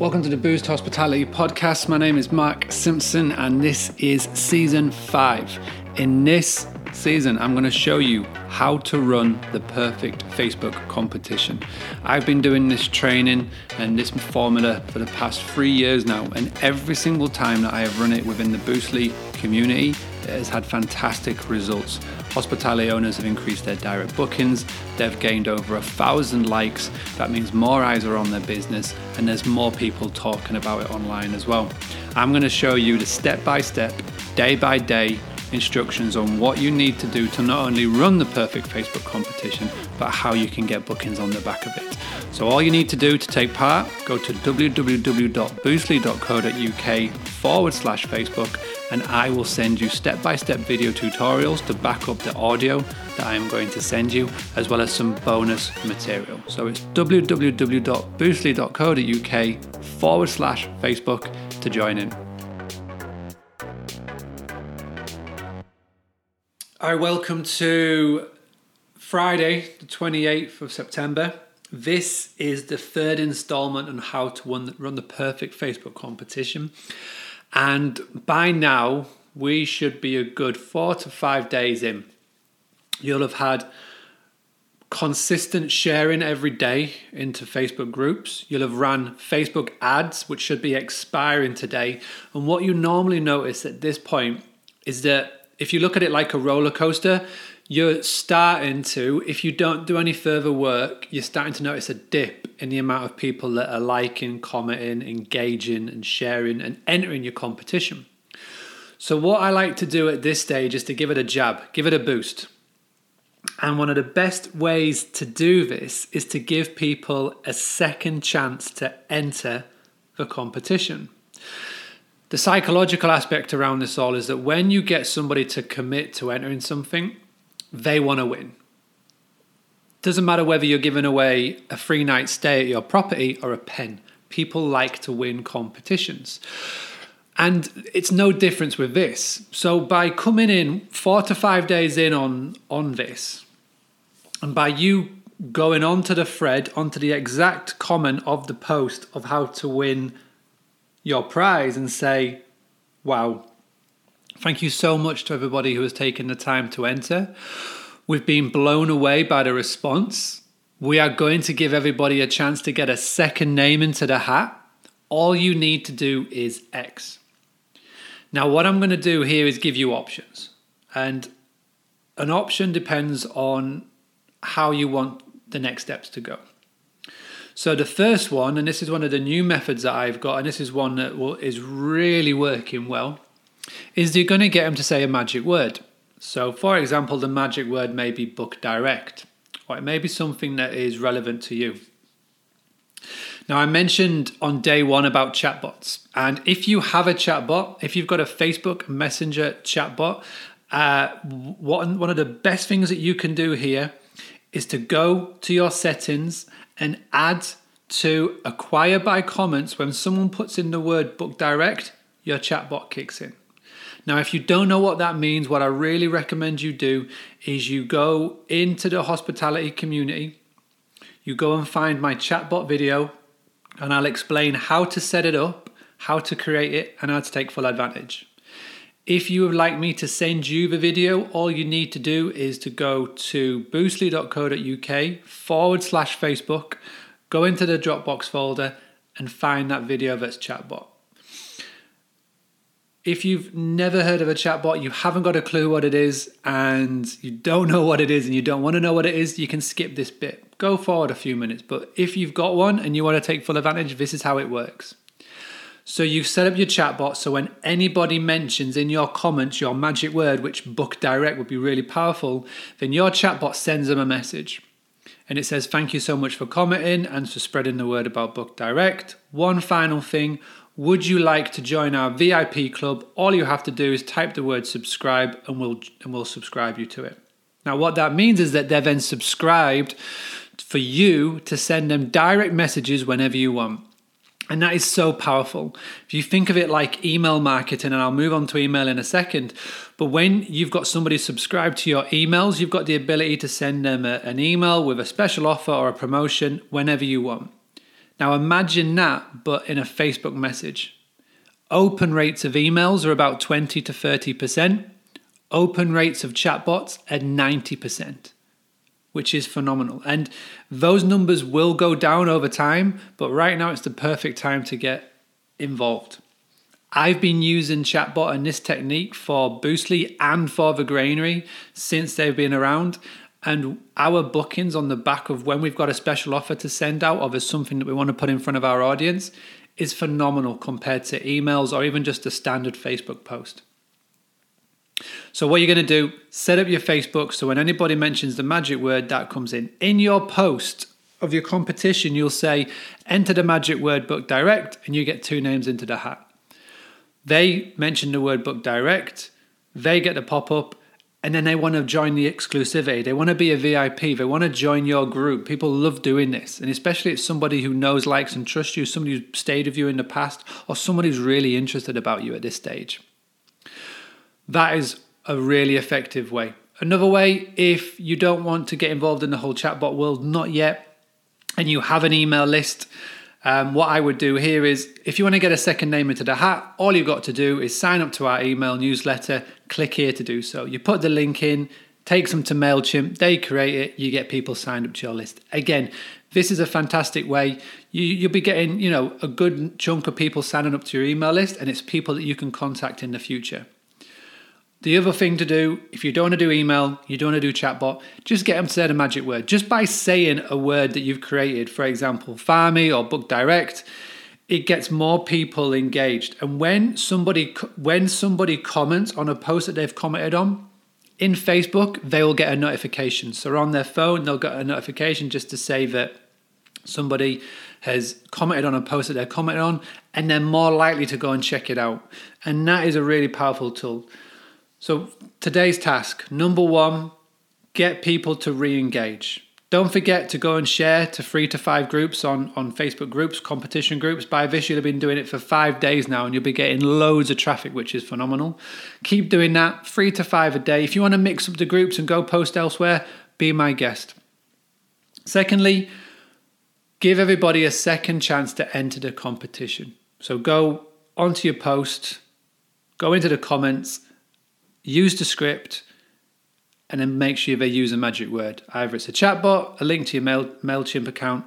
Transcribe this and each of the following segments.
Welcome to the Boost Hospitality Podcast. My name is Mark Simpson, and this is season five. In this season, I'm going to show you how to run the perfect Facebook competition. I've been doing this training and this formula for the past three years now, and every single time that I have run it within the Boostly community, has had fantastic results. Hospitality owners have increased their direct bookings, they've gained over a thousand likes. That means more eyes are on their business, and there's more people talking about it online as well. I'm going to show you the step by step, day by day instructions on what you need to do to not only run the perfect Facebook competition, but how you can get bookings on the back of it. So, all you need to do to take part, go to www.boostly.co.uk forward slash Facebook, and I will send you step by step video tutorials to back up the audio that I am going to send you, as well as some bonus material. So, it's www.boostly.co.uk forward slash Facebook to join in. All right, welcome to Friday, the 28th of September. This is the third installment on how to run the perfect Facebook competition. And by now, we should be a good four to five days in. You'll have had consistent sharing every day into Facebook groups. You'll have ran Facebook ads, which should be expiring today. And what you normally notice at this point is that if you look at it like a roller coaster, you're starting to, if you don't do any further work, you're starting to notice a dip in the amount of people that are liking, commenting, engaging, and sharing and entering your competition. So, what I like to do at this stage is to give it a jab, give it a boost. And one of the best ways to do this is to give people a second chance to enter the competition. The psychological aspect around this all is that when you get somebody to commit to entering something, they want to win. Doesn't matter whether you're giving away a free night stay at your property or a pen. People like to win competitions. And it's no difference with this. So by coming in four to five days in on, on this, and by you going onto the thread, onto the exact comment of the post of how to win your prize and say, wow, thank you so much to everybody who has taken the time to enter. We've been blown away by the response. We are going to give everybody a chance to get a second name into the hat. All you need to do is X. Now, what I'm going to do here is give you options. And an option depends on how you want the next steps to go. So the first one, and this is one of the new methods that I've got, and this is one that will, is really working well, is you're going to get them to say a magic word. So, for example, the magic word may be book direct, or it may be something that is relevant to you. Now, I mentioned on day one about chatbots, and if you have a chatbot, if you've got a Facebook Messenger chatbot, uh, one, one of the best things that you can do here is to go to your settings and add to acquire by comments when someone puts in the word book direct, your chatbot kicks in. Now, if you don't know what that means, what I really recommend you do is you go into the hospitality community, you go and find my chatbot video, and I'll explain how to set it up, how to create it, and how to take full advantage. If you would like me to send you the video, all you need to do is to go to boostly.co.uk forward slash Facebook, go into the Dropbox folder, and find that video that's chatbot. If you've never heard of a chatbot, you haven't got a clue what it is, and you don't know what it is, and you don't want to know what it is, you can skip this bit. Go forward a few minutes. But if you've got one and you want to take full advantage, this is how it works. So you set up your chatbot so when anybody mentions in your comments your magic word, which book direct would be really powerful, then your chatbot sends them a message. And it says, Thank you so much for commenting and for spreading the word about Book Direct. One final thing would you like to join our VIP club? All you have to do is type the word subscribe and we'll, and we'll subscribe you to it. Now, what that means is that they're then subscribed for you to send them direct messages whenever you want. And that is so powerful. If you think of it like email marketing, and I'll move on to email in a second, but when you've got somebody subscribed to your emails, you've got the ability to send them a, an email with a special offer or a promotion whenever you want. Now imagine that, but in a Facebook message. Open rates of emails are about 20 to 30%. Open rates of chatbots at 90%, which is phenomenal. And those numbers will go down over time, but right now it's the perfect time to get involved. I've been using chatbot and this technique for Boostly and for the granary since they've been around. And our bookings on the back of when we've got a special offer to send out or there's something that we want to put in front of our audience is phenomenal compared to emails or even just a standard Facebook post. So, what you're going to do, set up your Facebook so when anybody mentions the magic word, that comes in. In your post of your competition, you'll say, enter the magic word book direct, and you get two names into the hat. They mention the word book direct, they get the pop up, and then they want to join the exclusivity. They want to be a VIP. They want to join your group. People love doing this. And especially it's somebody who knows, likes, and trusts you, somebody who's stayed with you in the past, or somebody who's really interested about you at this stage. That is a really effective way. Another way, if you don't want to get involved in the whole chatbot world, not yet, and you have an email list, um, what I would do here is if you want to get a second name into the hat, all you've got to do is sign up to our email newsletter, click here to do so. You put the link in, takes them to MailChimp, they create it, you get people signed up to your list. Again, this is a fantastic way. You, you'll be getting, you know, a good chunk of people signing up to your email list, and it's people that you can contact in the future. The other thing to do, if you don't want to do email, you don't want to do chatbot, just get them to say the magic word. Just by saying a word that you've created, for example, Farmy or Book Direct, it gets more people engaged. And when somebody when somebody comments on a post that they've commented on in Facebook, they will get a notification. So on their phone, they'll get a notification just to say that somebody has commented on a post that they're commenting on, and they're more likely to go and check it out. And that is a really powerful tool. So, today's task number one, get people to re engage. Don't forget to go and share to three to five groups on, on Facebook groups, competition groups. By this, you'll have been doing it for five days now and you'll be getting loads of traffic, which is phenomenal. Keep doing that, three to five a day. If you want to mix up the groups and go post elsewhere, be my guest. Secondly, give everybody a second chance to enter the competition. So go onto your post, go into the comments, use the script, and then make sure they use a magic word. Either it's a chatbot, a link to your Mail, MailChimp account,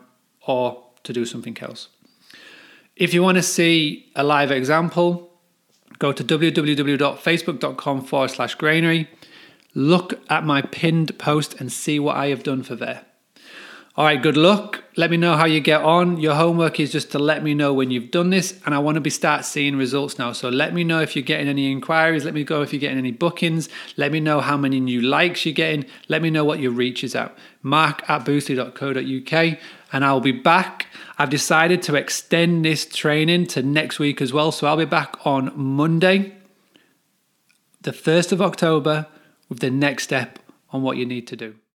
or to do something else. If you want to see a live example, go to www.facebook.com forward slash granary. Look at my pinned post and see what I have done for there. All right, good luck. Let me know how you get on. Your homework is just to let me know when you've done this, and I want to be start seeing results now. So let me know if you're getting any inquiries. Let me know if you're getting any bookings. Let me know how many new likes you're getting. Let me know what your reach is at. Mark at boostly.co.uk, and I'll be back. I've decided to extend this training to next week as well. So I'll be back on Monday, the 1st of October, with the next step on what you need to do.